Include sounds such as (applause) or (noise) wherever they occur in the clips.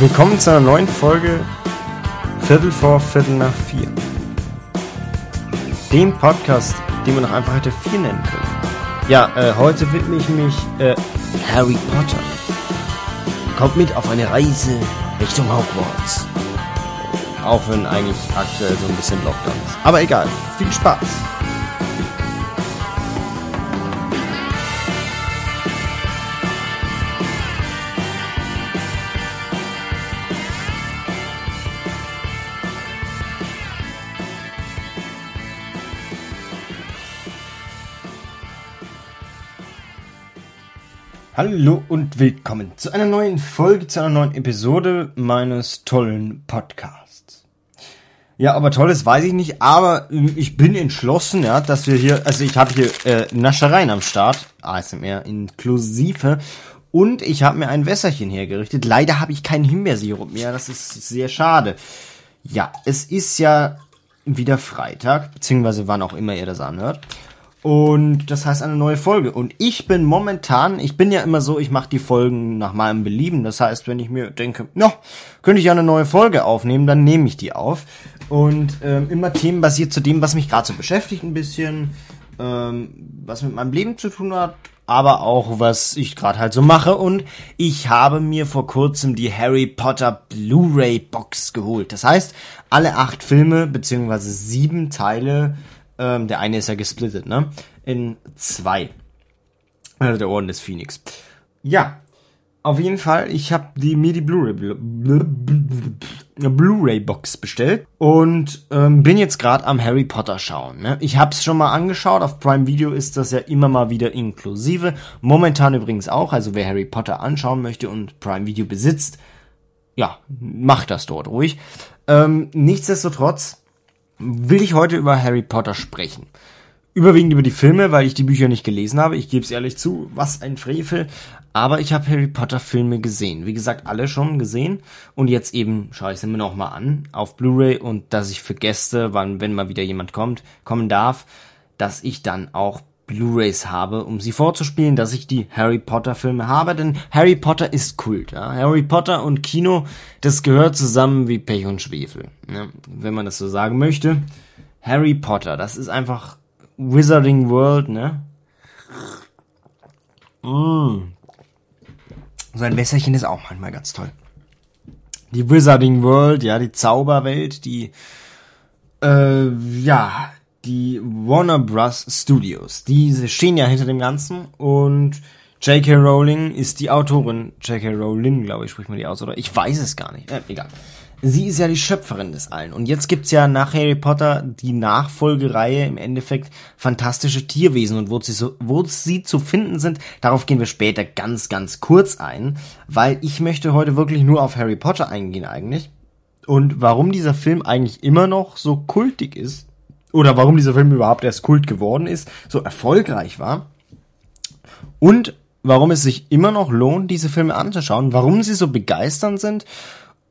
Willkommen zu einer neuen Folge Viertel vor Viertel nach vier. Dem Podcast, den man auch einfach hätte vier nennen können. Ja, äh, heute widme ich mich äh, Harry Potter. Kommt mit auf eine Reise Richtung Hogwarts. Auch wenn eigentlich aktuell so ein bisschen Lockdown ist. Aber egal, viel Spaß. Hallo und willkommen zu einer neuen Folge, zu einer neuen Episode meines tollen Podcasts. Ja, aber tolles weiß ich nicht, aber ich bin entschlossen, ja, dass wir hier, also ich habe hier äh, Naschereien am Start, ASMR inklusive, und ich habe mir ein Wässerchen hergerichtet. Leider habe ich keinen Himbeersirup mehr, das ist sehr schade. Ja, es ist ja wieder Freitag, beziehungsweise wann auch immer ihr das anhört. Und das heißt eine neue Folge. Und ich bin momentan, ich bin ja immer so, ich mache die Folgen nach meinem Belieben. Das heißt, wenn ich mir denke, no, könnte ich ja eine neue Folge aufnehmen, dann nehme ich die auf. Und ähm, immer themenbasiert zu dem, was mich gerade so beschäftigt, ein bisschen, ähm, was mit meinem Leben zu tun hat, aber auch was ich gerade halt so mache. Und ich habe mir vor kurzem die Harry Potter Blu-ray Box geholt. Das heißt, alle acht Filme beziehungsweise sieben Teile ähm, der eine ist ja gesplittet, ne? In zwei. Also der Orden des Phoenix. Ja, auf jeden Fall, ich habe die mir die Blu-ray Blu-ray Box bestellt und ähm, bin jetzt gerade am Harry Potter schauen. Ne? Ich habe es schon mal angeschaut. Auf Prime Video ist das ja immer mal wieder inklusive. Momentan übrigens auch. Also wer Harry Potter anschauen möchte und Prime Video besitzt, ja, macht das dort ruhig. Ähm, nichtsdestotrotz will ich heute über Harry Potter sprechen. Überwiegend über die Filme, weil ich die Bücher nicht gelesen habe. Ich gebe es ehrlich zu, was ein Frevel. Aber ich habe Harry Potter Filme gesehen. Wie gesagt, alle schon gesehen. Und jetzt eben schaue ich sie mir nochmal an auf Blu-ray und dass ich für Gäste, wann, wenn mal wieder jemand kommt, kommen darf, dass ich dann auch Blu-rays habe, um sie vorzuspielen, dass ich die Harry Potter Filme habe, denn Harry Potter ist Kult. Ja? Harry Potter und Kino, das gehört zusammen wie Pech und Schwefel, ja? wenn man das so sagen möchte. Harry Potter, das ist einfach Wizarding World, ne? Mm. So ein Wässerchen ist auch manchmal ganz toll. Die Wizarding World, ja, die Zauberwelt, die äh, ja, die Warner Bros. Studios. Diese stehen ja hinter dem Ganzen und J.K. Rowling ist die Autorin. J.K. Rowling, glaube ich, spricht man die aus, oder? Ich weiß es gar nicht. Äh, egal. Sie ist ja die Schöpferin des allen. Und jetzt gibt's ja nach Harry Potter die Nachfolgereihe im Endeffekt fantastische Tierwesen und wo sie, so, wo sie zu finden sind, darauf gehen wir später ganz, ganz kurz ein, weil ich möchte heute wirklich nur auf Harry Potter eingehen eigentlich. Und warum dieser Film eigentlich immer noch so kultig ist, oder warum dieser Film überhaupt erst Kult geworden ist, so erfolgreich war und warum es sich immer noch lohnt, diese Filme anzuschauen, warum sie so begeisternd sind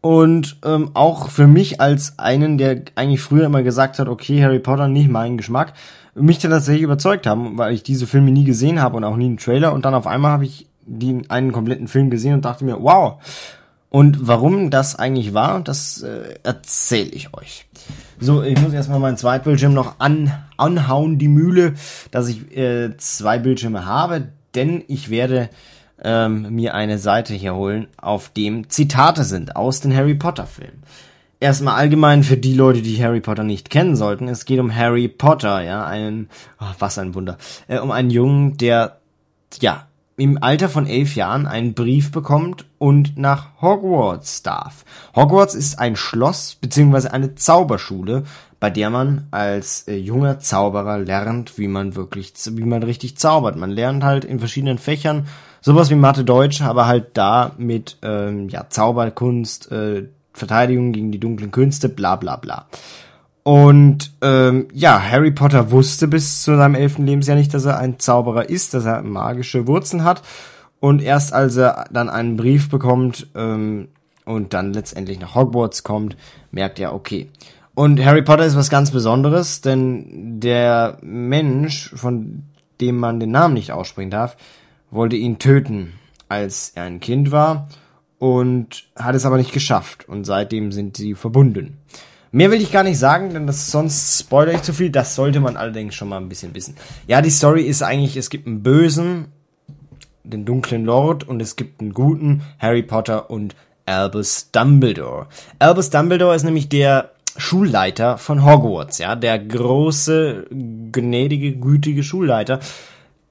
und ähm, auch für mich als einen, der eigentlich früher immer gesagt hat, okay, Harry Potter nicht mein Geschmack, mich dann tatsächlich überzeugt haben, weil ich diese Filme nie gesehen habe und auch nie einen Trailer und dann auf einmal habe ich den einen kompletten Film gesehen und dachte mir, wow. Und warum das eigentlich war, das äh, erzähle ich euch. So, ich muss erstmal meinen Zweitbildschirm noch an, anhauen, die Mühle, dass ich äh, zwei Bildschirme habe, denn ich werde ähm, mir eine Seite hier holen, auf dem Zitate sind aus den Harry Potter Filmen. Erstmal allgemein für die Leute, die Harry Potter nicht kennen sollten. Es geht um Harry Potter, ja, einen, oh, was ein Wunder, äh, um einen Jungen, der, ja, im Alter von elf Jahren einen Brief bekommt und nach Hogwarts darf. Hogwarts ist ein Schloss beziehungsweise eine Zauberschule, bei der man als äh, junger Zauberer lernt, wie man wirklich, wie man richtig zaubert. Man lernt halt in verschiedenen Fächern sowas wie Mathe, Deutsch, aber halt da mit ähm, ja Zauberkunst, äh, Verteidigung gegen die dunklen Künste, bla bla bla. Und ähm, ja, Harry Potter wusste bis zu seinem elften Lebensjahr nicht, dass er ein Zauberer ist, dass er magische Wurzeln hat. Und erst als er dann einen Brief bekommt ähm, und dann letztendlich nach Hogwarts kommt, merkt er, okay. Und Harry Potter ist was ganz Besonderes, denn der Mensch, von dem man den Namen nicht aussprechen darf, wollte ihn töten, als er ein Kind war und hat es aber nicht geschafft. Und seitdem sind sie verbunden. Mehr will ich gar nicht sagen, denn das sonst spoilere ich zu viel. Das sollte man allerdings schon mal ein bisschen wissen. Ja, die Story ist eigentlich, es gibt einen Bösen, den dunklen Lord, und es gibt einen guten, Harry Potter und Albus Dumbledore. Albus Dumbledore ist nämlich der Schulleiter von Hogwarts, ja, der große, gnädige, gütige Schulleiter,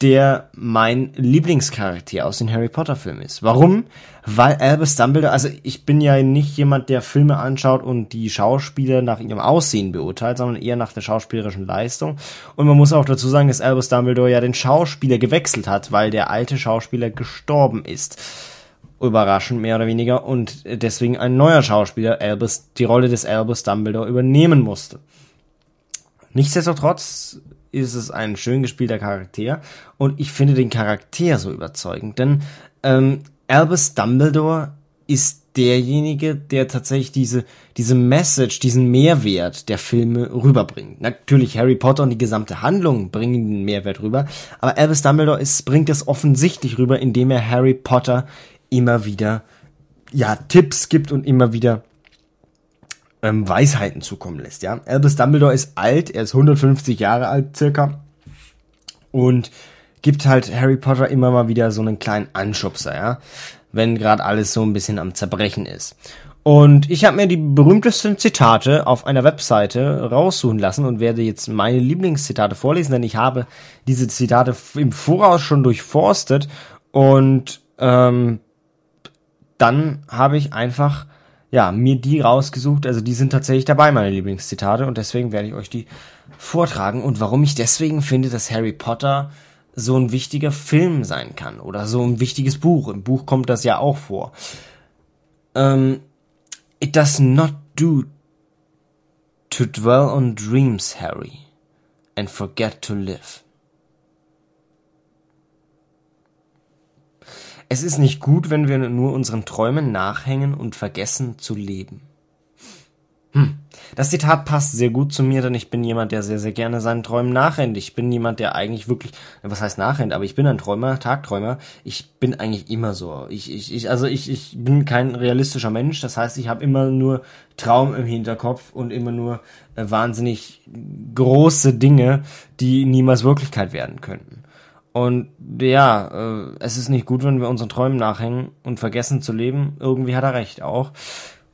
der mein Lieblingscharakter aus den Harry Potter Filmen ist. Warum? Weil Albus Dumbledore, also ich bin ja nicht jemand, der Filme anschaut und die Schauspieler nach ihrem Aussehen beurteilt, sondern eher nach der schauspielerischen Leistung. Und man muss auch dazu sagen, dass Albus Dumbledore ja den Schauspieler gewechselt hat, weil der alte Schauspieler gestorben ist überraschend mehr oder weniger und deswegen ein neuer Schauspieler Albus die Rolle des Albus Dumbledore übernehmen musste. Nichtsdestotrotz ist es ein schön gespielter Charakter und ich finde den Charakter so überzeugend, denn ähm, Albus Dumbledore ist derjenige, der tatsächlich diese, diese Message, diesen Mehrwert der Filme rüberbringt. Natürlich Harry Potter und die gesamte Handlung bringen den Mehrwert rüber, aber Albus Dumbledore ist, bringt es offensichtlich rüber, indem er Harry Potter immer wieder ja Tipps gibt und immer wieder ähm, Weisheiten zukommen lässt. Ja, Albus Dumbledore ist alt, er ist 150 Jahre alt circa und gibt halt Harry Potter immer mal wieder so einen kleinen Anschubser, ja, wenn gerade alles so ein bisschen am Zerbrechen ist. Und ich habe mir die berühmtesten Zitate auf einer Webseite raussuchen lassen und werde jetzt meine Lieblingszitate vorlesen, denn ich habe diese Zitate im Voraus schon durchforstet und ähm, dann habe ich einfach ja mir die rausgesucht. Also die sind tatsächlich dabei, meine Lieblingszitate, und deswegen werde ich euch die vortragen und warum ich deswegen finde, dass Harry Potter so ein wichtiger Film sein kann oder so ein wichtiges Buch. Im Buch kommt das ja auch vor. Ähm, it does not do to dwell on dreams, Harry, and forget to live. Es ist nicht gut, wenn wir nur unseren Träumen nachhängen und vergessen zu leben. Hm. Das Zitat passt sehr gut zu mir, denn ich bin jemand, der sehr, sehr gerne seinen Träumen nachrennt. Ich bin jemand, der eigentlich wirklich, was heißt nachrennt, aber ich bin ein Träumer, Tagträumer. Ich bin eigentlich immer so. Ich, ich, ich also ich, ich bin kein realistischer Mensch. Das heißt, ich habe immer nur Traum im Hinterkopf und immer nur äh, wahnsinnig große Dinge, die niemals Wirklichkeit werden könnten. Und ja, äh, es ist nicht gut, wenn wir unseren Träumen nachhängen und vergessen zu leben. Irgendwie hat er recht auch.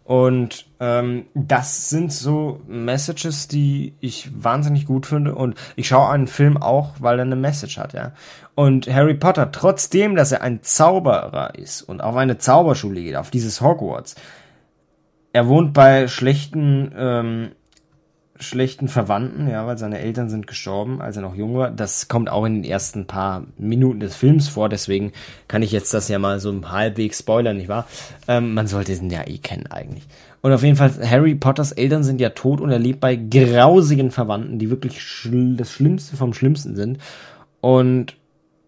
Und ähm, das sind so Messages, die ich wahnsinnig gut finde. Und ich schaue einen Film auch, weil er eine Message hat, ja. Und Harry Potter, trotzdem, dass er ein Zauberer ist und auf eine Zauberschule geht, auf dieses Hogwarts, er wohnt bei schlechten ähm, schlechten Verwandten, ja, weil seine Eltern sind gestorben, als er noch jung war. Das kommt auch in den ersten paar Minuten des Films vor, deswegen kann ich jetzt das ja mal so halbwegs spoilern, nicht wahr? Ähm, man sollte ihn ja eh kennen eigentlich. Und auf jeden Fall, Harry Potters Eltern sind ja tot und er lebt bei grausigen Verwandten, die wirklich schl das Schlimmste vom Schlimmsten sind. Und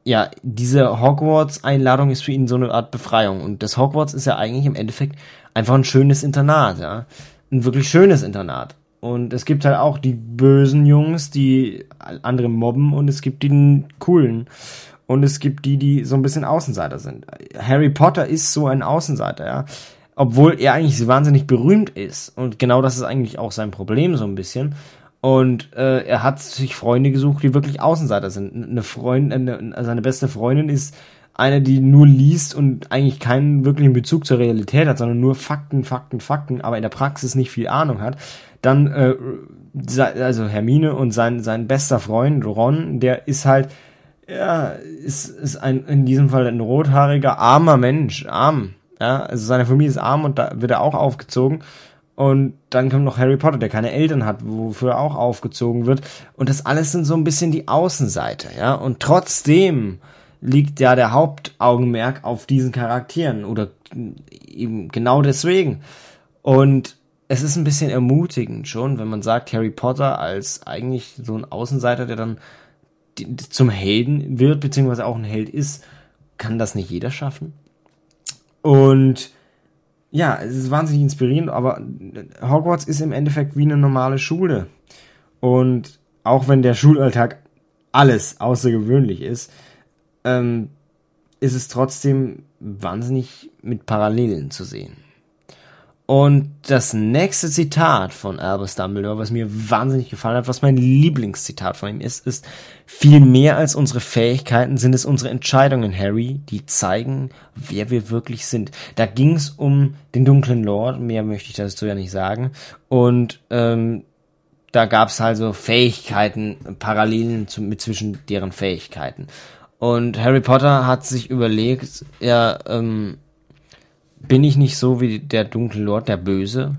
ja, diese Hogwarts-Einladung ist für ihn so eine Art Befreiung. Und das Hogwarts ist ja eigentlich im Endeffekt einfach ein schönes Internat, ja. Ein wirklich schönes Internat. Und es gibt halt auch die bösen Jungs, die andere mobben und es gibt die coolen. Und es gibt die, die so ein bisschen Außenseiter sind. Harry Potter ist so ein Außenseiter, ja. Obwohl er eigentlich wahnsinnig berühmt ist. Und genau das ist eigentlich auch sein Problem so ein bisschen. Und äh, er hat sich Freunde gesucht, die wirklich Außenseiter sind. Eine Freundin, eine, seine beste Freundin ist eine, die nur liest und eigentlich keinen wirklichen Bezug zur Realität hat, sondern nur Fakten, Fakten, Fakten, aber in der Praxis nicht viel Ahnung hat. Dann, äh, also Hermine und sein, sein bester Freund Ron, der ist halt, ja, ist, ist ein, in diesem Fall ein rothaariger, armer Mensch, arm. Ja, also seine Familie ist arm und da wird er auch aufgezogen. Und dann kommt noch Harry Potter, der keine Eltern hat, wofür er auch aufgezogen wird. Und das alles sind so ein bisschen die Außenseiter, ja. Und trotzdem liegt ja der Hauptaugenmerk auf diesen Charakteren oder eben genau deswegen. Und es ist ein bisschen ermutigend schon, wenn man sagt, Harry Potter als eigentlich so ein Außenseiter, der dann zum Helden wird, beziehungsweise auch ein Held ist, kann das nicht jeder schaffen. Und ja, es ist wahnsinnig inspirierend, aber Hogwarts ist im Endeffekt wie eine normale Schule. Und auch wenn der Schulalltag alles außergewöhnlich ist, ähm, ist es trotzdem wahnsinnig mit Parallelen zu sehen. Und das nächste Zitat von Albus Dumbledore, was mir wahnsinnig gefallen hat, was mein Lieblingszitat von ihm ist, ist, viel mehr als unsere Fähigkeiten sind es unsere Entscheidungen, Harry, die zeigen, wer wir wirklich sind. Da ging es um den dunklen Lord, mehr möchte ich dazu ja nicht sagen. Und ähm, da gab es also Fähigkeiten, Parallelen zu, mit zwischen deren Fähigkeiten. Und Harry Potter hat sich überlegt, ja, ähm, bin ich nicht so wie der dunkle Lord, der Böse?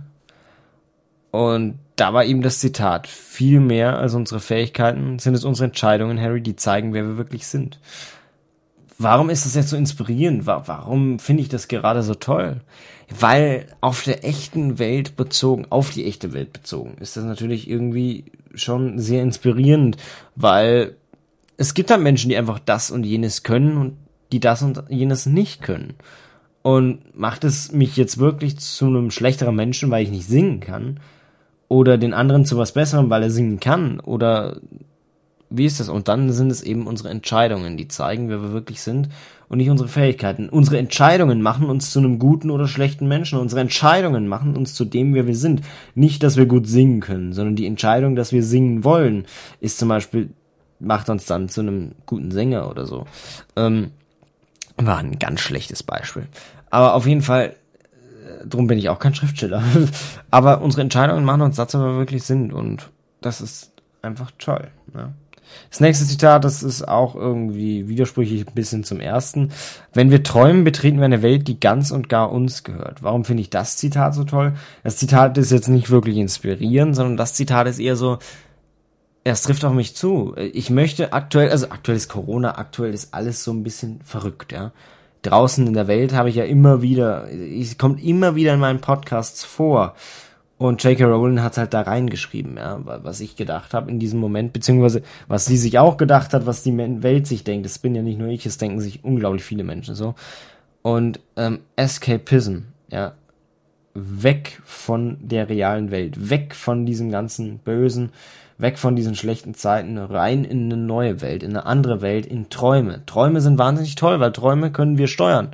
Und da war ihm das Zitat, viel mehr als unsere Fähigkeiten sind es unsere Entscheidungen, Harry, die zeigen, wer wir wirklich sind. Warum ist das jetzt so inspirierend? Warum finde ich das gerade so toll? Weil auf der echten Welt bezogen, auf die echte Welt bezogen, ist das natürlich irgendwie schon sehr inspirierend, weil es gibt halt Menschen, die einfach das und jenes können und die das und jenes nicht können. Und macht es mich jetzt wirklich zu einem schlechteren Menschen, weil ich nicht singen kann? Oder den anderen zu was Besserem, weil er singen kann? Oder wie ist das? Und dann sind es eben unsere Entscheidungen, die zeigen, wer wir wirklich sind und nicht unsere Fähigkeiten. Unsere Entscheidungen machen uns zu einem guten oder schlechten Menschen. Unsere Entscheidungen machen uns zu dem, wer wir sind. Nicht, dass wir gut singen können, sondern die Entscheidung, dass wir singen wollen, ist zum Beispiel, macht uns dann zu einem guten Sänger oder so. Ähm, war ein ganz schlechtes Beispiel. Aber auf jeden Fall, äh, drum bin ich auch kein Schriftsteller. (laughs) Aber unsere Entscheidungen machen uns dazu aber wirklich Sinn und das ist einfach toll. Ne? Das nächste Zitat, das ist auch irgendwie widersprüchlich ein bisschen zum ersten. Wenn wir träumen, betreten wir eine Welt, die ganz und gar uns gehört. Warum finde ich das Zitat so toll? Das Zitat ist jetzt nicht wirklich inspirierend, sondern das Zitat ist eher so, es trifft auf mich zu. Ich möchte aktuell, also aktuell ist Corona, aktuell ist alles so ein bisschen verrückt, ja draußen in der Welt habe ich ja immer wieder, es kommt immer wieder in meinen Podcasts vor. Und J.K. Rowling hat halt da reingeschrieben, ja, was ich gedacht habe in diesem Moment, beziehungsweise was sie sich auch gedacht hat, was die Welt sich denkt. Das bin ja nicht nur ich, es denken sich unglaublich viele Menschen so. Und ähm, Escapism, ja, weg von der realen Welt, weg von diesem ganzen Bösen, weg von diesen schlechten Zeiten, rein in eine neue Welt, in eine andere Welt, in Träume. Träume sind wahnsinnig toll, weil Träume können wir steuern.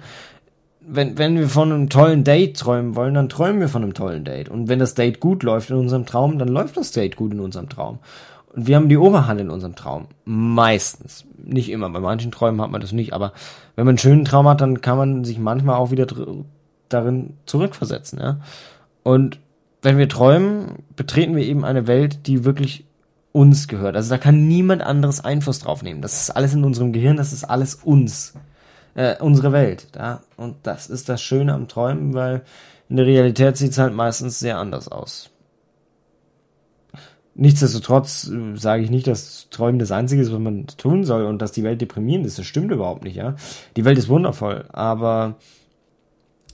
Wenn, wenn wir von einem tollen Date träumen wollen, dann träumen wir von einem tollen Date. Und wenn das Date gut läuft in unserem Traum, dann läuft das Date gut in unserem Traum. Und wir haben die Oberhand in unserem Traum. Meistens. Nicht immer. Bei manchen Träumen hat man das nicht. Aber wenn man einen schönen Traum hat, dann kann man sich manchmal auch wieder darin zurückversetzen. Ja? Und wenn wir träumen, betreten wir eben eine Welt, die wirklich uns gehört. Also da kann niemand anderes Einfluss drauf nehmen. Das ist alles in unserem Gehirn, das ist alles uns. Äh, unsere Welt. Ja? Und das ist das Schöne am Träumen, weil in der Realität sieht es halt meistens sehr anders aus. Nichtsdestotrotz äh, sage ich nicht, dass Träumen das Einzige ist, was man tun soll und dass die Welt deprimierend ist. Das stimmt überhaupt nicht, ja. Die Welt ist wundervoll, aber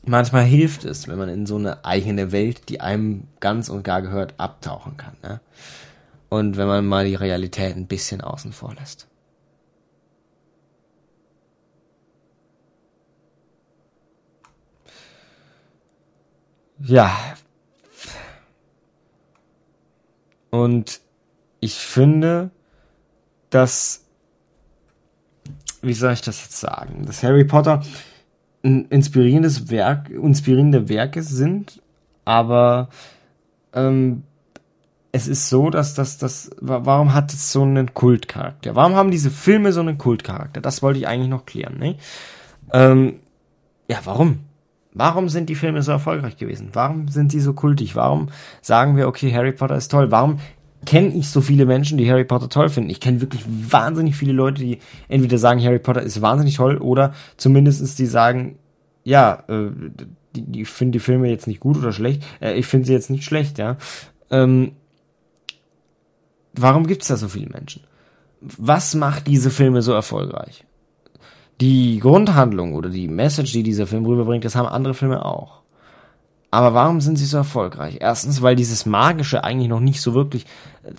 manchmal hilft es, wenn man in so eine eigene Welt, die einem ganz und gar gehört, abtauchen kann. Ja? Und wenn man mal die Realität ein bisschen außen vor lässt. Ja. Und ich finde, dass, wie soll ich das jetzt sagen, dass Harry Potter ein inspirierendes Werk, inspirierende Werke sind, aber ähm, es ist so, dass das, das, warum hat es so einen Kultcharakter? Warum haben diese Filme so einen Kultcharakter? Das wollte ich eigentlich noch klären, ne? Ähm, ja, warum? Warum sind die Filme so erfolgreich gewesen? Warum sind sie so kultig? Warum sagen wir, okay, Harry Potter ist toll? Warum kenne ich so viele Menschen, die Harry Potter toll finden? Ich kenne wirklich wahnsinnig viele Leute, die entweder sagen, Harry Potter ist wahnsinnig toll oder zumindestens die sagen, ja, äh, die, die finden die Filme jetzt nicht gut oder schlecht. Äh, ich finde sie jetzt nicht schlecht, ja. Ähm, Warum gibt es da so viele Menschen? Was macht diese Filme so erfolgreich? Die Grundhandlung oder die Message, die dieser Film rüberbringt, das haben andere Filme auch. Aber warum sind sie so erfolgreich? Erstens, weil dieses Magische eigentlich noch nicht so wirklich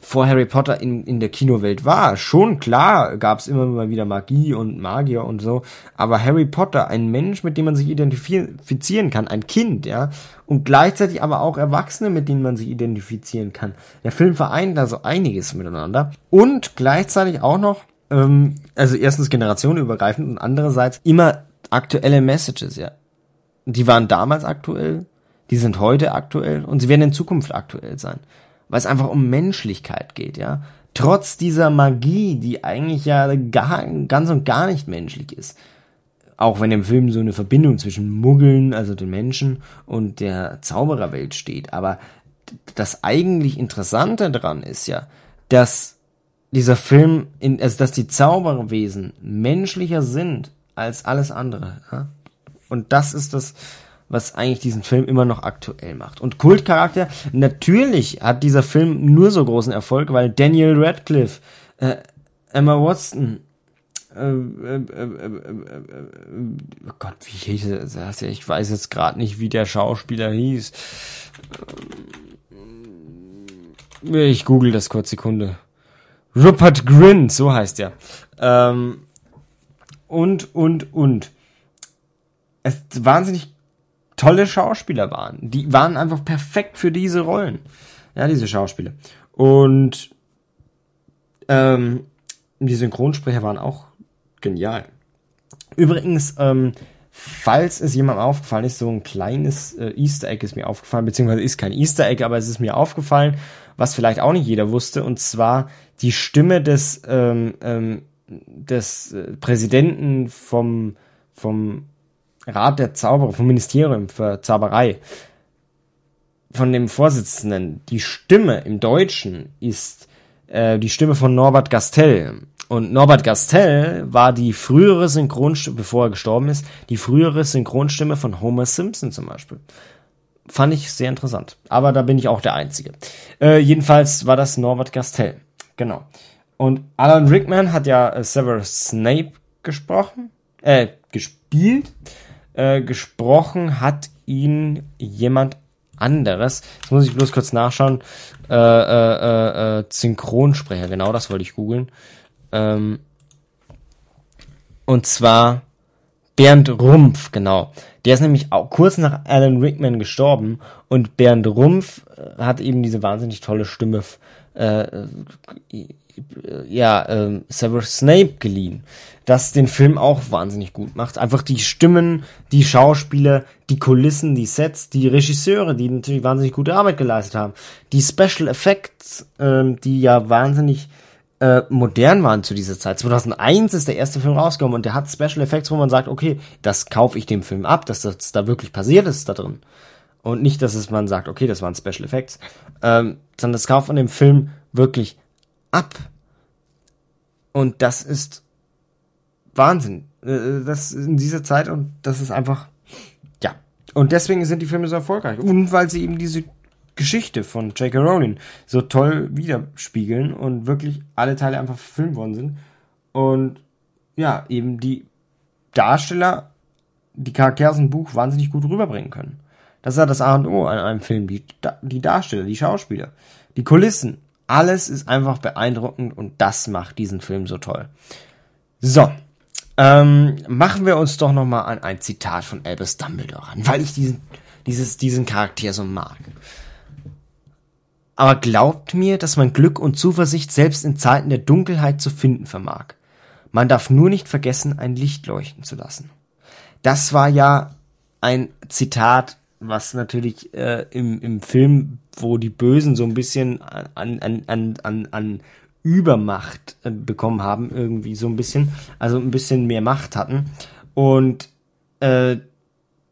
vor Harry Potter in, in der Kinowelt war. Schon klar gab es immer mal wieder Magie und Magier und so. Aber Harry Potter, ein Mensch, mit dem man sich identifizieren kann, ein Kind, ja. Und gleichzeitig aber auch Erwachsene, mit denen man sich identifizieren kann. Der Film vereint da so einiges miteinander. Und gleichzeitig auch noch, ähm, also erstens generationenübergreifend und andererseits immer aktuelle Messages, ja. Die waren damals aktuell, die sind heute aktuell und sie werden in Zukunft aktuell sein. Weil es einfach um Menschlichkeit geht, ja. Trotz dieser Magie, die eigentlich ja gar, ganz und gar nicht menschlich ist. Auch wenn im Film so eine Verbindung zwischen Muggeln, also den Menschen, und der Zaubererwelt steht. Aber das eigentlich Interessante dran ist ja, dass dieser Film, in, also dass die Zauberwesen menschlicher sind als alles andere. Ja? Und das ist das, was eigentlich diesen Film immer noch aktuell macht. Und Kultcharakter, natürlich hat dieser Film nur so großen Erfolg, weil Daniel Radcliffe, äh, Emma Watson, äh, äh, oh Gott, wie hieß das? Ich weiß jetzt gerade nicht, wie der Schauspieler hieß. Ich google das kurz, Sekunde. Rupert Grin, so heißt er. Ähm, und, und, und. Es wahnsinnig tolle Schauspieler waren. Die waren einfach perfekt für diese Rollen. Ja, diese Schauspieler. Und ähm, die Synchronsprecher waren auch genial. Übrigens, ähm, falls es jemandem aufgefallen ist, so ein kleines äh, Easter Egg ist mir aufgefallen, beziehungsweise ist kein Easter Egg, aber es ist mir aufgefallen, was vielleicht auch nicht jeder wusste, und zwar die Stimme des, ähm, ähm, des äh, Präsidenten vom, vom Rat der Zauberer, vom Ministerium für Zauberei, von dem Vorsitzenden, die Stimme im Deutschen ist äh, die Stimme von Norbert Gastel. Und Norbert Gastel war die frühere Synchronstimme, bevor er gestorben ist, die frühere Synchronstimme von Homer Simpson zum Beispiel. Fand ich sehr interessant. Aber da bin ich auch der Einzige. Äh, jedenfalls war das Norbert Gastel. Genau. Und Alan Rickman hat ja äh, Severus Snape gesprochen, äh, gespielt. Äh, gesprochen hat ihn jemand anderes. Jetzt muss ich bloß kurz nachschauen. Äh, äh, äh, äh Synchronsprecher, genau das wollte ich googeln. Ähm, und zwar Bernd Rumpf, genau. Der ist nämlich auch kurz nach Alan Rickman gestorben und Bernd Rumpf äh, hat eben diese wahnsinnig tolle Stimme, äh, ja, äh, Severus Snape geliehen, das den Film auch wahnsinnig gut macht. Einfach die Stimmen, die Schauspieler, die Kulissen, die Sets, die Regisseure, die natürlich wahnsinnig gute Arbeit geleistet haben, die Special Effects, äh, die ja wahnsinnig äh, modern waren zu dieser Zeit. 2001 ist der erste Film rausgekommen und der hat Special Effects, wo man sagt, okay, das kaufe ich dem Film ab, dass das da wirklich passiert ist da drin. Und nicht, dass es man sagt, okay, das waren Special Effects, ähm, sondern das kauft man dem Film wirklich ab. Und das ist Wahnsinn. Äh, das in dieser Zeit und das ist einfach, ja. Und deswegen sind die Filme so erfolgreich. Und weil sie eben diese Geschichte von J.K. Rowling so toll widerspiegeln und wirklich alle Teile einfach verfilmt worden sind. Und ja, eben die Darsteller, die Charaktere aus dem Buch wahnsinnig gut rüberbringen können. Das ist ja das A und O an einem Film. Die, die Darsteller, die Schauspieler, die Kulissen. Alles ist einfach beeindruckend und das macht diesen Film so toll. So, ähm, machen wir uns doch nochmal an ein Zitat von Albus Dumbledore an, weil ich diesen, dieses, diesen Charakter so mag. Aber glaubt mir, dass man Glück und Zuversicht selbst in Zeiten der Dunkelheit zu finden vermag. Man darf nur nicht vergessen, ein Licht leuchten zu lassen. Das war ja ein Zitat, was natürlich äh, im, im Film, wo die Bösen so ein bisschen an, an, an, an, an Übermacht äh, bekommen haben, irgendwie so ein bisschen, also ein bisschen mehr Macht hatten. Und äh,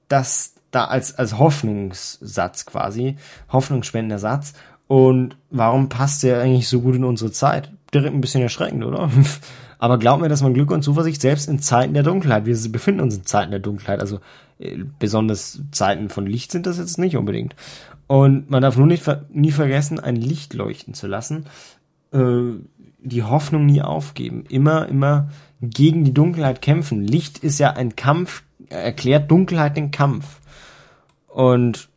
das da als, als Hoffnungssatz quasi, hoffnungsspendender Satz. Und warum passt der eigentlich so gut in unsere Zeit? Direkt ein bisschen erschreckend, oder? (laughs) Aber glaub mir, dass man Glück und Zuversicht selbst in Zeiten der Dunkelheit, wir befinden uns in Zeiten der Dunkelheit, also äh, besonders Zeiten von Licht sind das jetzt nicht unbedingt. Und man darf nur nicht nie vergessen, ein Licht leuchten zu lassen, äh, die Hoffnung nie aufgeben, immer, immer gegen die Dunkelheit kämpfen. Licht ist ja ein Kampf, erklärt Dunkelheit den Kampf. Und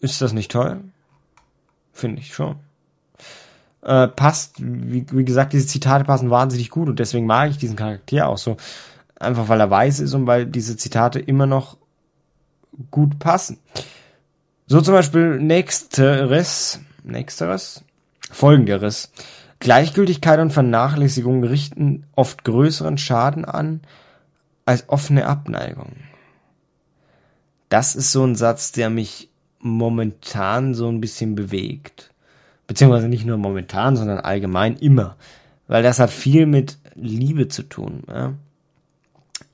ist das nicht toll? Finde ich schon. Äh, passt, wie, wie gesagt, diese Zitate passen wahnsinnig gut und deswegen mag ich diesen Charakter auch so. Einfach weil er weiß ist und weil diese Zitate immer noch gut passen. So zum Beispiel nächsteres, nächsteres, folgenderes. Gleichgültigkeit und Vernachlässigung richten oft größeren Schaden an, als offene Abneigung. Das ist so ein Satz, der mich momentan so ein bisschen bewegt. Beziehungsweise nicht nur momentan, sondern allgemein immer. Weil das hat viel mit Liebe zu tun. Ja?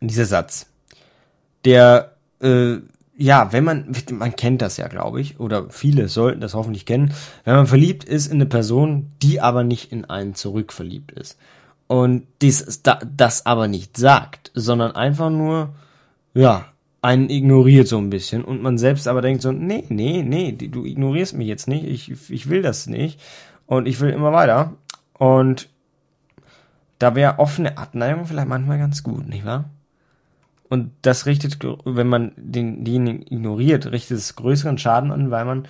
Dieser Satz. Der, äh, ja, wenn man, man kennt das ja, glaube ich, oder viele sollten das hoffentlich kennen, wenn man verliebt ist in eine Person, die aber nicht in einen zurückverliebt ist. Und dies, das aber nicht sagt, sondern einfach nur, ja, einen ignoriert so ein bisschen und man selbst aber denkt so, nee, nee, nee, du ignorierst mich jetzt nicht, ich, ich will das nicht und ich will immer weiter. Und da wäre offene Abneigung vielleicht manchmal ganz gut, nicht wahr? Und das richtet, wenn man den, denjenigen ignoriert, richtet es größeren Schaden an, weil man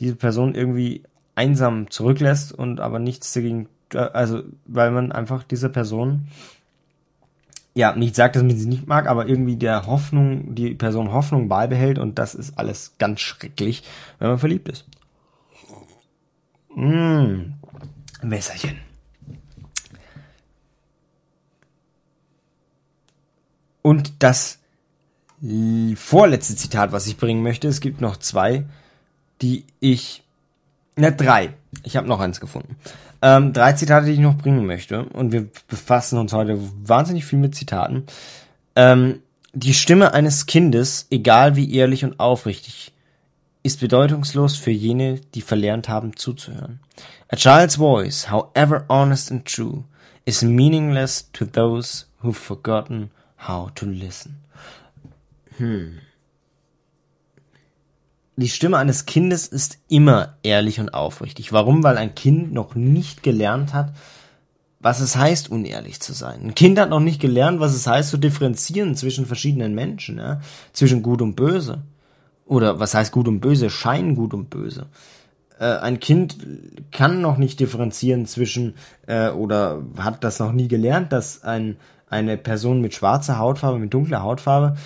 diese Person irgendwie einsam zurücklässt und aber nichts dagegen, also weil man einfach dieser Person ja, nicht sagt, dass man sie nicht mag, aber irgendwie der Hoffnung, die Person Hoffnung beibehält und das ist alles ganz schrecklich, wenn man verliebt ist. Mmh, Wässerchen. Und das vorletzte Zitat, was ich bringen möchte, es gibt noch zwei, die ich, na drei, ich habe noch eins gefunden. Ähm, drei Zitate, die ich noch bringen möchte. Und wir befassen uns heute wahnsinnig viel mit Zitaten. Ähm, die Stimme eines Kindes, egal wie ehrlich und aufrichtig, ist bedeutungslos für jene, die verlernt haben zuzuhören. A child's voice, however honest and true, is meaningless to those who've forgotten how to listen. Hm die Stimme eines Kindes ist immer ehrlich und aufrichtig. Warum? Weil ein Kind noch nicht gelernt hat, was es heißt, unehrlich zu sein. Ein Kind hat noch nicht gelernt, was es heißt, zu differenzieren zwischen verschiedenen Menschen, ja? zwischen gut und böse. Oder was heißt gut und böse? Schein gut und böse. Äh, ein Kind kann noch nicht differenzieren zwischen, äh, oder hat das noch nie gelernt, dass ein, eine Person mit schwarzer Hautfarbe, mit dunkler Hautfarbe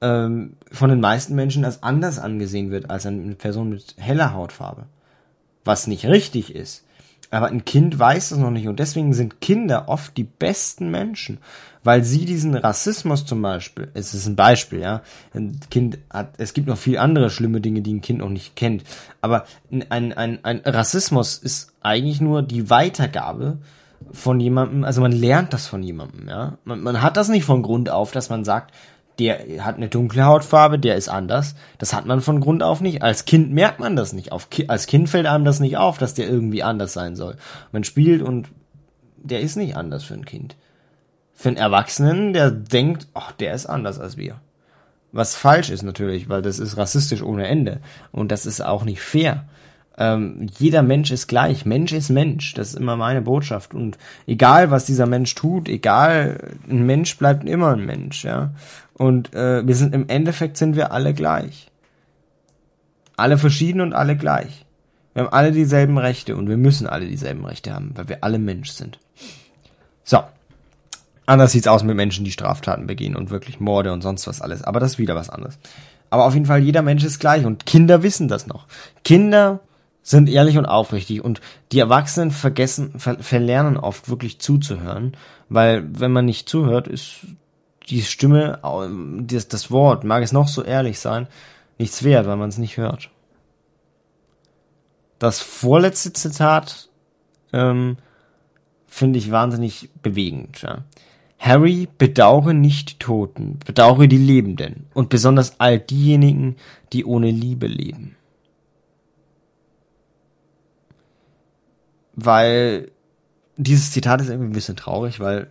ähm, von den meisten Menschen als anders angesehen wird als eine Person mit heller Hautfarbe. Was nicht richtig ist. Aber ein Kind weiß das noch nicht und deswegen sind Kinder oft die besten Menschen, weil sie diesen Rassismus zum Beispiel, es ist ein Beispiel, ja, ein Kind hat, es gibt noch viel andere schlimme Dinge, die ein Kind noch nicht kennt, aber ein, ein, ein Rassismus ist eigentlich nur die Weitergabe von jemandem, also man lernt das von jemandem, ja, man, man hat das nicht von Grund auf, dass man sagt, der hat eine dunkle Hautfarbe, der ist anders. Das hat man von Grund auf nicht. Als Kind merkt man das nicht. Auf, als Kind fällt einem das nicht auf, dass der irgendwie anders sein soll. Man spielt und der ist nicht anders für ein Kind. Für einen Erwachsenen, der denkt, ach, der ist anders als wir. Was falsch ist natürlich, weil das ist rassistisch ohne Ende. Und das ist auch nicht fair. Ähm, jeder Mensch ist gleich. Mensch ist Mensch. Das ist immer meine Botschaft. Und egal, was dieser Mensch tut, egal, ein Mensch bleibt immer ein Mensch, ja. Und äh, wir sind im Endeffekt sind wir alle gleich. Alle verschieden und alle gleich. Wir haben alle dieselben Rechte und wir müssen alle dieselben Rechte haben, weil wir alle Mensch sind. So. Anders sieht's aus mit Menschen, die Straftaten begehen und wirklich Morde und sonst was alles. Aber das ist wieder was anderes. Aber auf jeden Fall, jeder Mensch ist gleich und Kinder wissen das noch. Kinder sind ehrlich und aufrichtig und die Erwachsenen vergessen, ver verlernen oft wirklich zuzuhören, weil wenn man nicht zuhört, ist die Stimme, das, Wort, mag es noch so ehrlich sein, nichts wert, weil man es nicht hört. Das vorletzte Zitat ähm, finde ich wahnsinnig bewegend. Ja. Harry, bedauere nicht die Toten, bedauere die Lebenden und besonders all diejenigen, die ohne Liebe leben. Weil dieses Zitat ist irgendwie ein bisschen traurig, weil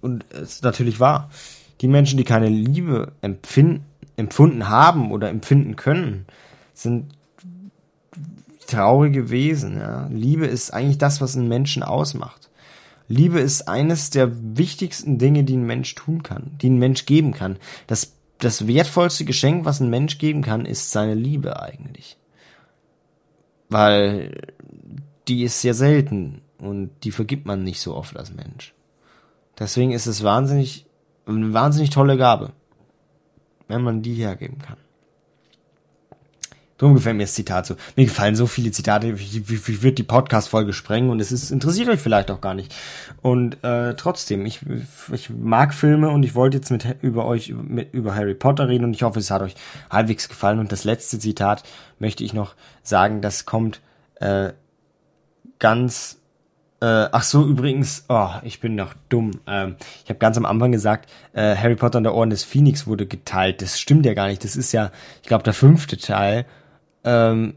und es ist natürlich wahr die Menschen, die keine Liebe empfinden, empfunden haben oder empfinden können, sind traurige Wesen. Ja. Liebe ist eigentlich das, was einen Menschen ausmacht. Liebe ist eines der wichtigsten Dinge, die ein Mensch tun kann, die ein Mensch geben kann. Das, das wertvollste Geschenk, was ein Mensch geben kann, ist seine Liebe eigentlich. Weil die ist sehr selten und die vergibt man nicht so oft als Mensch. Deswegen ist es wahnsinnig eine wahnsinnig tolle Gabe, wenn man die hergeben kann. Drum gefällt mir das Zitat so. Mir gefallen so viele Zitate, ich, ich, ich wird die Podcast-Folge sprengen und es ist, interessiert euch vielleicht auch gar nicht. Und äh, trotzdem, ich, ich mag Filme und ich wollte jetzt mit über euch mit, über Harry Potter reden und ich hoffe, es hat euch halbwegs gefallen. Und das letzte Zitat möchte ich noch sagen, das kommt äh, ganz äh, ach so, übrigens, oh, ich bin noch dumm. Ähm, ich habe ganz am Anfang gesagt, äh, Harry Potter und der Orden des Phoenix wurde geteilt. Das stimmt ja gar nicht. Das ist ja, ich glaube, der fünfte Teil. Ähm,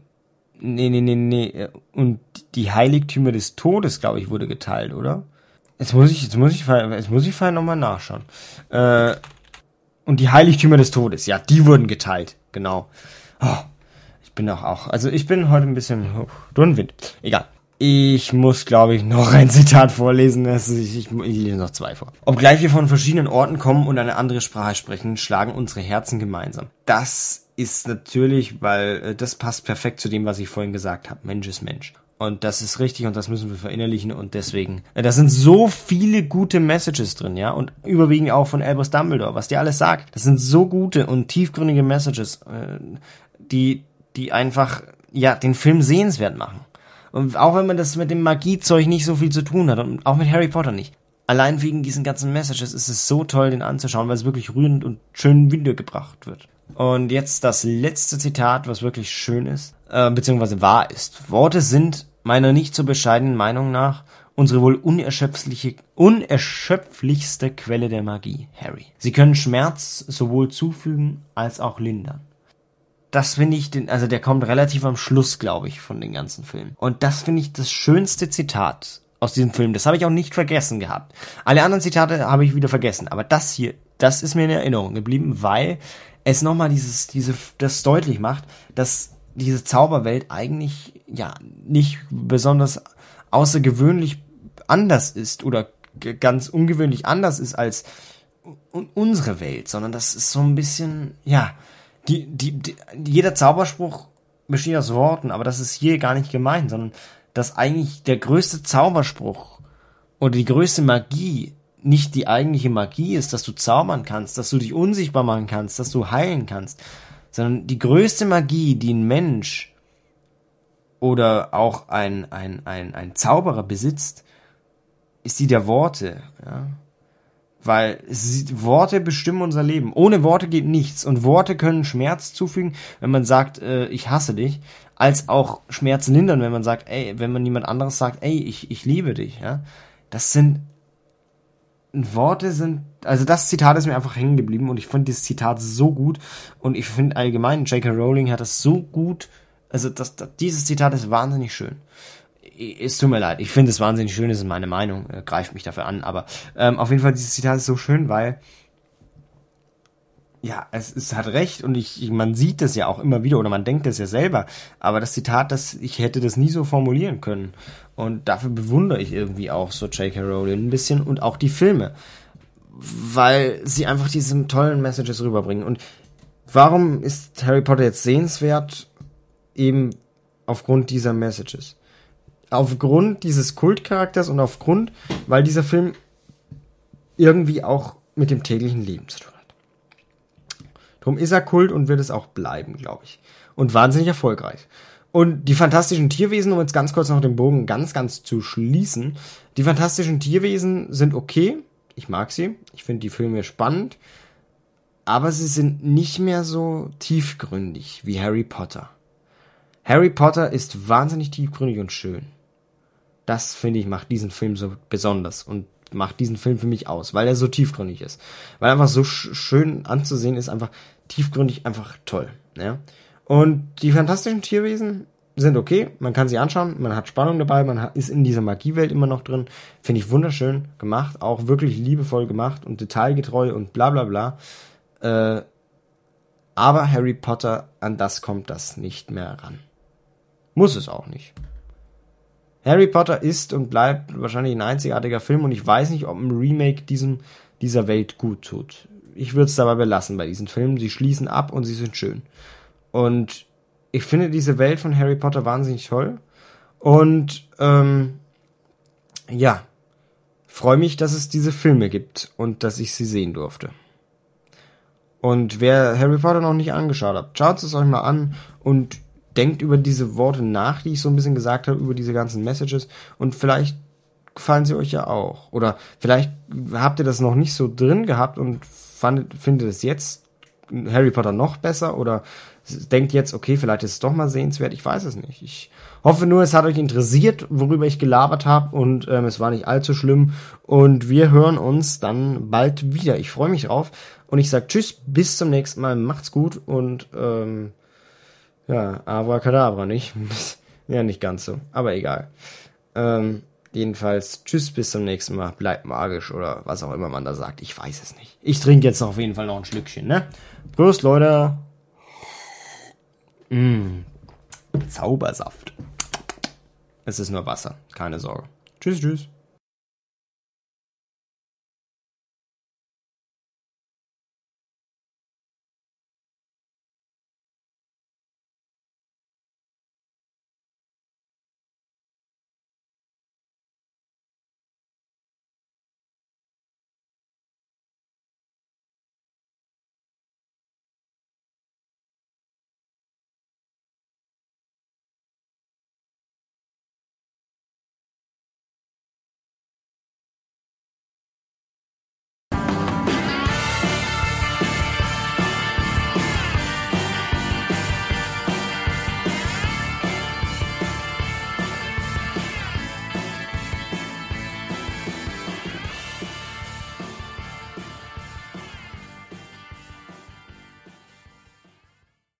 nee, nee, nee, nee. Und die Heiligtümer des Todes, glaube ich, wurde geteilt, oder? Jetzt muss ich, jetzt muss ich, jetzt muss ich vorher nochmal nachschauen. Äh, und die Heiligtümer des Todes, ja, die wurden geteilt, genau. Oh, ich bin auch, auch, also ich bin heute ein bisschen oh, Wind. Egal. Ich muss, glaube ich, noch ein Zitat vorlesen. Ich, ich, ich lese noch zwei vor. Obgleich wir von verschiedenen Orten kommen und eine andere Sprache sprechen, schlagen unsere Herzen gemeinsam. Das ist natürlich, weil äh, das passt perfekt zu dem, was ich vorhin gesagt habe. Mensch ist Mensch. Und das ist richtig und das müssen wir verinnerlichen und deswegen. Äh, da sind so viele gute Messages drin, ja. Und überwiegend auch von Albus Dumbledore, was der alles sagt. Das sind so gute und tiefgründige Messages, äh, die, die einfach, ja, den Film sehenswert machen. Und auch wenn man das mit dem Magiezeug nicht so viel zu tun hat und auch mit Harry Potter nicht. Allein wegen diesen ganzen Messages ist es so toll, den anzuschauen, weil es wirklich rührend und schön wiedergebracht wird. Und jetzt das letzte Zitat, was wirklich schön ist, äh, beziehungsweise wahr ist. Worte sind meiner nicht so bescheidenen Meinung nach unsere wohl unerschöpfliche, unerschöpflichste Quelle der Magie, Harry. Sie können Schmerz sowohl zufügen als auch lindern das finde ich, den, also der kommt relativ am Schluss, glaube ich, von den ganzen Filmen. Und das finde ich das schönste Zitat aus diesem Film. Das habe ich auch nicht vergessen gehabt. Alle anderen Zitate habe ich wieder vergessen, aber das hier, das ist mir in Erinnerung geblieben, weil es nochmal dieses, diese, das deutlich macht, dass diese Zauberwelt eigentlich ja nicht besonders außergewöhnlich anders ist oder ganz ungewöhnlich anders ist als unsere Welt, sondern das ist so ein bisschen, ja, die, die, die, jeder Zauberspruch besteht aus Worten, aber das ist hier gar nicht gemeint, sondern dass eigentlich der größte Zauberspruch oder die größte Magie nicht die eigentliche Magie ist, dass du zaubern kannst, dass du dich unsichtbar machen kannst, dass du heilen kannst, sondern die größte Magie, die ein Mensch oder auch ein, ein, ein, ein Zauberer besitzt, ist die der Worte. Ja? Weil es, Worte bestimmen unser Leben. Ohne Worte geht nichts. Und Worte können Schmerz zufügen, wenn man sagt, äh, ich hasse dich, als auch Schmerz lindern, wenn man sagt, ey, wenn man niemand anderes sagt, ey, ich, ich liebe dich. Ja? Das sind Worte sind, also das Zitat ist mir einfach hängen geblieben und ich fand dieses Zitat so gut und ich finde allgemein, J.K. Rowling hat das so gut, also das, das, dieses Zitat ist wahnsinnig schön es tut mir leid, ich finde es wahnsinnig schön, das ist meine Meinung, äh, greift mich dafür an, aber ähm, auf jeden Fall, dieses Zitat ist so schön, weil ja, es, es hat recht und ich, man sieht das ja auch immer wieder oder man denkt das ja selber, aber das Zitat, das ich hätte das nie so formulieren können und dafür bewundere ich irgendwie auch so J.K. Rowling ein bisschen und auch die Filme, weil sie einfach diese tollen Messages rüberbringen und warum ist Harry Potter jetzt sehenswert? Eben aufgrund dieser Messages aufgrund dieses Kultcharakters und aufgrund, weil dieser Film irgendwie auch mit dem täglichen Leben zu tun hat. Drum ist er Kult und wird es auch bleiben, glaube ich. Und wahnsinnig erfolgreich. Und die fantastischen Tierwesen, um jetzt ganz kurz noch den Bogen ganz, ganz zu schließen. Die fantastischen Tierwesen sind okay. Ich mag sie. Ich finde die Filme spannend. Aber sie sind nicht mehr so tiefgründig wie Harry Potter. Harry Potter ist wahnsinnig tiefgründig und schön das finde ich macht diesen Film so besonders und macht diesen Film für mich aus, weil er so tiefgründig ist. Weil er einfach so sch schön anzusehen ist, einfach tiefgründig, einfach toll. Ja? Und die fantastischen Tierwesen sind okay, man kann sie anschauen, man hat Spannung dabei, man ist in dieser Magiewelt immer noch drin. Finde ich wunderschön gemacht, auch wirklich liebevoll gemacht und detailgetreu und bla bla bla. Äh, aber Harry Potter, an das kommt das nicht mehr ran. Muss es auch nicht. Harry Potter ist und bleibt wahrscheinlich ein einzigartiger Film und ich weiß nicht, ob ein Remake diesem, dieser Welt gut tut. Ich würde es dabei belassen bei diesen Filmen. Sie schließen ab und sie sind schön. Und ich finde diese Welt von Harry Potter wahnsinnig toll. Und ähm, ja, freue mich, dass es diese Filme gibt und dass ich sie sehen durfte. Und wer Harry Potter noch nicht angeschaut hat, schaut es euch mal an und denkt über diese Worte nach, die ich so ein bisschen gesagt habe, über diese ganzen Messages und vielleicht gefallen sie euch ja auch. Oder vielleicht habt ihr das noch nicht so drin gehabt und fandet, findet es jetzt Harry Potter noch besser oder denkt jetzt, okay, vielleicht ist es doch mal sehenswert, ich weiß es nicht. Ich hoffe nur, es hat euch interessiert, worüber ich gelabert habe und ähm, es war nicht allzu schlimm und wir hören uns dann bald wieder. Ich freue mich drauf und ich sag Tschüss, bis zum nächsten Mal, macht's gut und ähm, ja, Abracadabra, nicht? (laughs) ja, nicht ganz so, aber egal. Ähm, jedenfalls, tschüss, bis zum nächsten Mal. Bleibt magisch oder was auch immer man da sagt. Ich weiß es nicht. Ich trinke jetzt auf jeden Fall noch ein Schlückchen, ne? Prost, Leute. Mmh. Zaubersaft. Es ist nur Wasser, keine Sorge. Tschüss, tschüss.